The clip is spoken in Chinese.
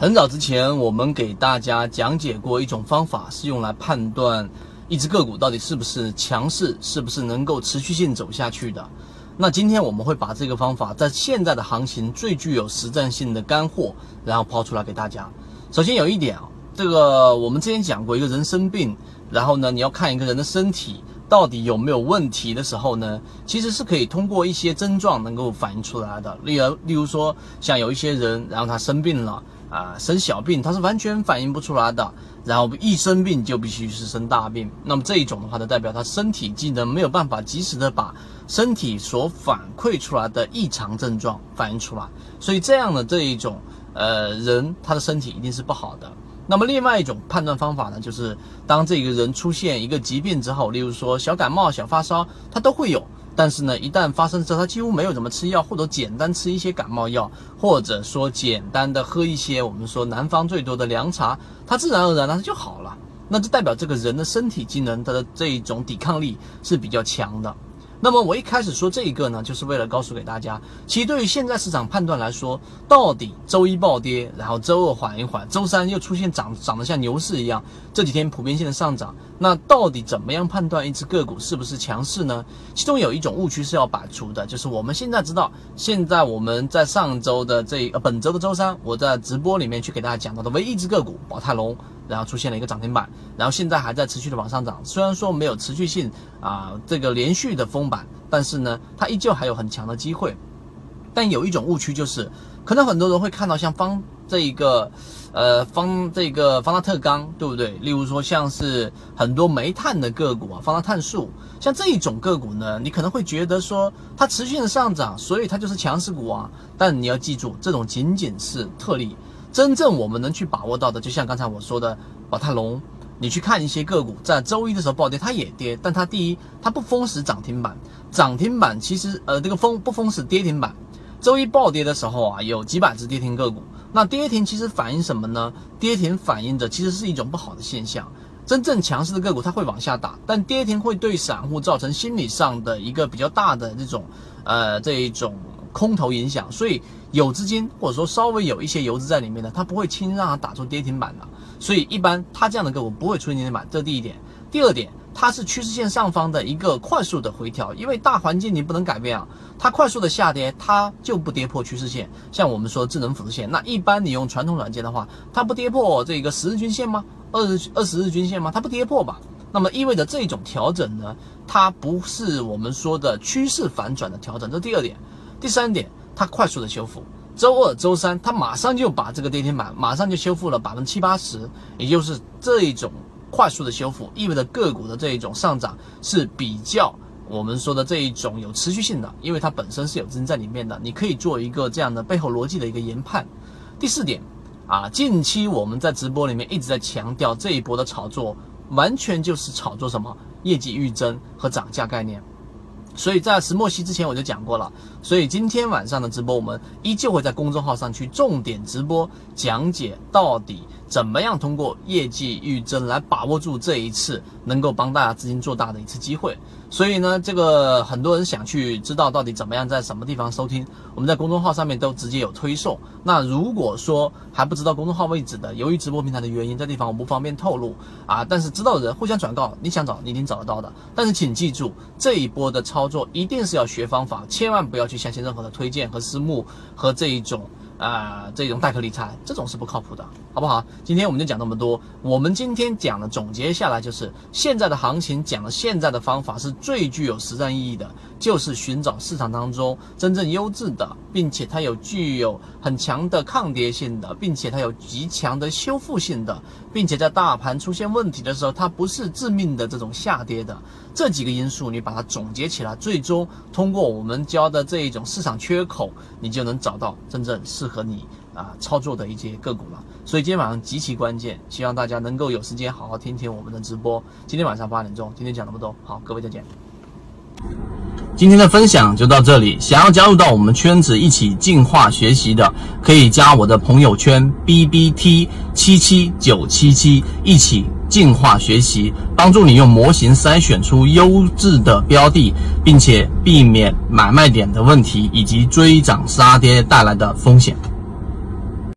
很早之前，我们给大家讲解过一种方法，是用来判断一只个股到底是不是强势，是不是能够持续性走下去的。那今天我们会把这个方法在现在的行情最具有实战性的干货，然后抛出来给大家。首先有一点啊，这个我们之前讲过，一个人生病，然后呢，你要看一个人的身体到底有没有问题的时候呢，其实是可以通过一些症状能够反映出来的。例如，例如说，像有一些人，然后他生病了。啊，生小病它是完全反映不出来的，然后一生病就必须是生大病。那么这一种的话，就代表他身体机能没有办法及时的把身体所反馈出来的异常症状反映出来，所以这样的这一种呃人，他的身体一定是不好的。那么另外一种判断方法呢，就是当这个人出现一个疾病之后，例如说小感冒、小发烧，他都会有。但是呢，一旦发生之后，他几乎没有怎么吃药，或者简单吃一些感冒药，或者说简单的喝一些我们说南方最多的凉茶，他自然而然呢就好了。那就代表这个人的身体机能，他的这一种抵抗力是比较强的。那么我一开始说这一个呢，就是为了告诉给大家，其实对于现在市场判断来说，到底周一暴跌，然后周二缓一缓，周三又出现涨，涨得像牛市一样，这几天普遍性的上涨，那到底怎么样判断一只个股是不是强势呢？其中有一种误区是要摆除的，就是我们现在知道，现在我们在上周的这呃本周的周三，我在直播里面去给大家讲到的唯一一只个股宝泰隆。然后出现了一个涨停板，然后现在还在持续的往上涨。虽然说没有持续性啊，这个连续的封板，但是呢，它依旧还有很强的机会。但有一种误区就是，可能很多人会看到像方这一个，呃，方这个方大特钢，对不对？例如说像是很多煤炭的个股啊，方大碳素，像这一种个股呢，你可能会觉得说它持续的上涨，所以它就是强势股啊。但你要记住，这种仅仅是特例。真正我们能去把握到的，就像刚才我说的宝泰隆，你去看一些个股，在周一的时候暴跌，它也跌，但它第一，它不封死涨停板，涨停板其实呃这个封不封死跌停板，周一暴跌的时候啊，有几百只跌停个股，那跌停其实反映什么呢？跌停反映着其实是一种不好的现象，真正强势的个股它会往下打，但跌停会对散户造成心理上的一个比较大的这种呃这一种。空头影响，所以有资金或者说稍微有一些游资在里面的，它不会轻易让它打出跌停板的。所以一般它这样的个股不会出现跌停板，这第一点。第二点，它是趋势线上方的一个快速的回调，因为大环境你不能改变啊，它快速的下跌，它就不跌破趋势线。像我们说智能辅助线，那一般你用传统软件的话，它不跌破这个十日均线吗？二日二十日均线吗？它不跌破吧？那么意味着这种调整呢，它不是我们说的趋势反转的调整，这第二点。第三点，它快速的修复，周二、周三，它马上就把这个跌停板马上就修复了百分之七八十，也就是这一种快速的修复，意味着个股的这一种上涨是比较我们说的这一种有持续性的，因为它本身是有资金在里面的，你可以做一个这样的背后逻辑的一个研判。第四点，啊，近期我们在直播里面一直在强调这一波的炒作，完全就是炒作什么业绩预增和涨价概念。所以在石墨烯之前我就讲过了，所以今天晚上的直播我们依旧会在公众号上去重点直播讲解到底。怎么样通过业绩预增来把握住这一次能够帮大家资金做大的一次机会？所以呢，这个很多人想去知道到底怎么样在什么地方收听，我们在公众号上面都直接有推送。那如果说还不知道公众号位置的，由于直播平台的原因，这地方我不方便透露啊。但是知道的人互相转告，你想找你一定找得到的。但是请记住，这一波的操作一定是要学方法，千万不要去相信任何的推荐和私募和这一种。啊，这种代客理财这种是不靠谱的，好不好？今天我们就讲这么多。我们今天讲的总结下来就是，现在的行情讲的现在的方法是最具有实战意义的，就是寻找市场当中真正优质的，并且它有具有很强的抗跌性的，并且它有极强的修复性的，并且在大盘出现问题的时候，它不是致命的这种下跌的。这几个因素你把它总结起来，最终通过我们教的这一种市场缺口，你就能找到真正适合你啊操作的一些个股了，所以今天晚上极其关键，希望大家能够有时间好好听听我们的直播。今天晚上八点钟，今天讲那么多，好，各位再见。今天的分享就到这里，想要加入到我们圈子一起进化学习的，可以加我的朋友圈 B B T 七七九七七，一起进化学习，帮助你用模型筛选出优质的标的，并且避免买卖点的问题以及追涨杀跌带来的风险。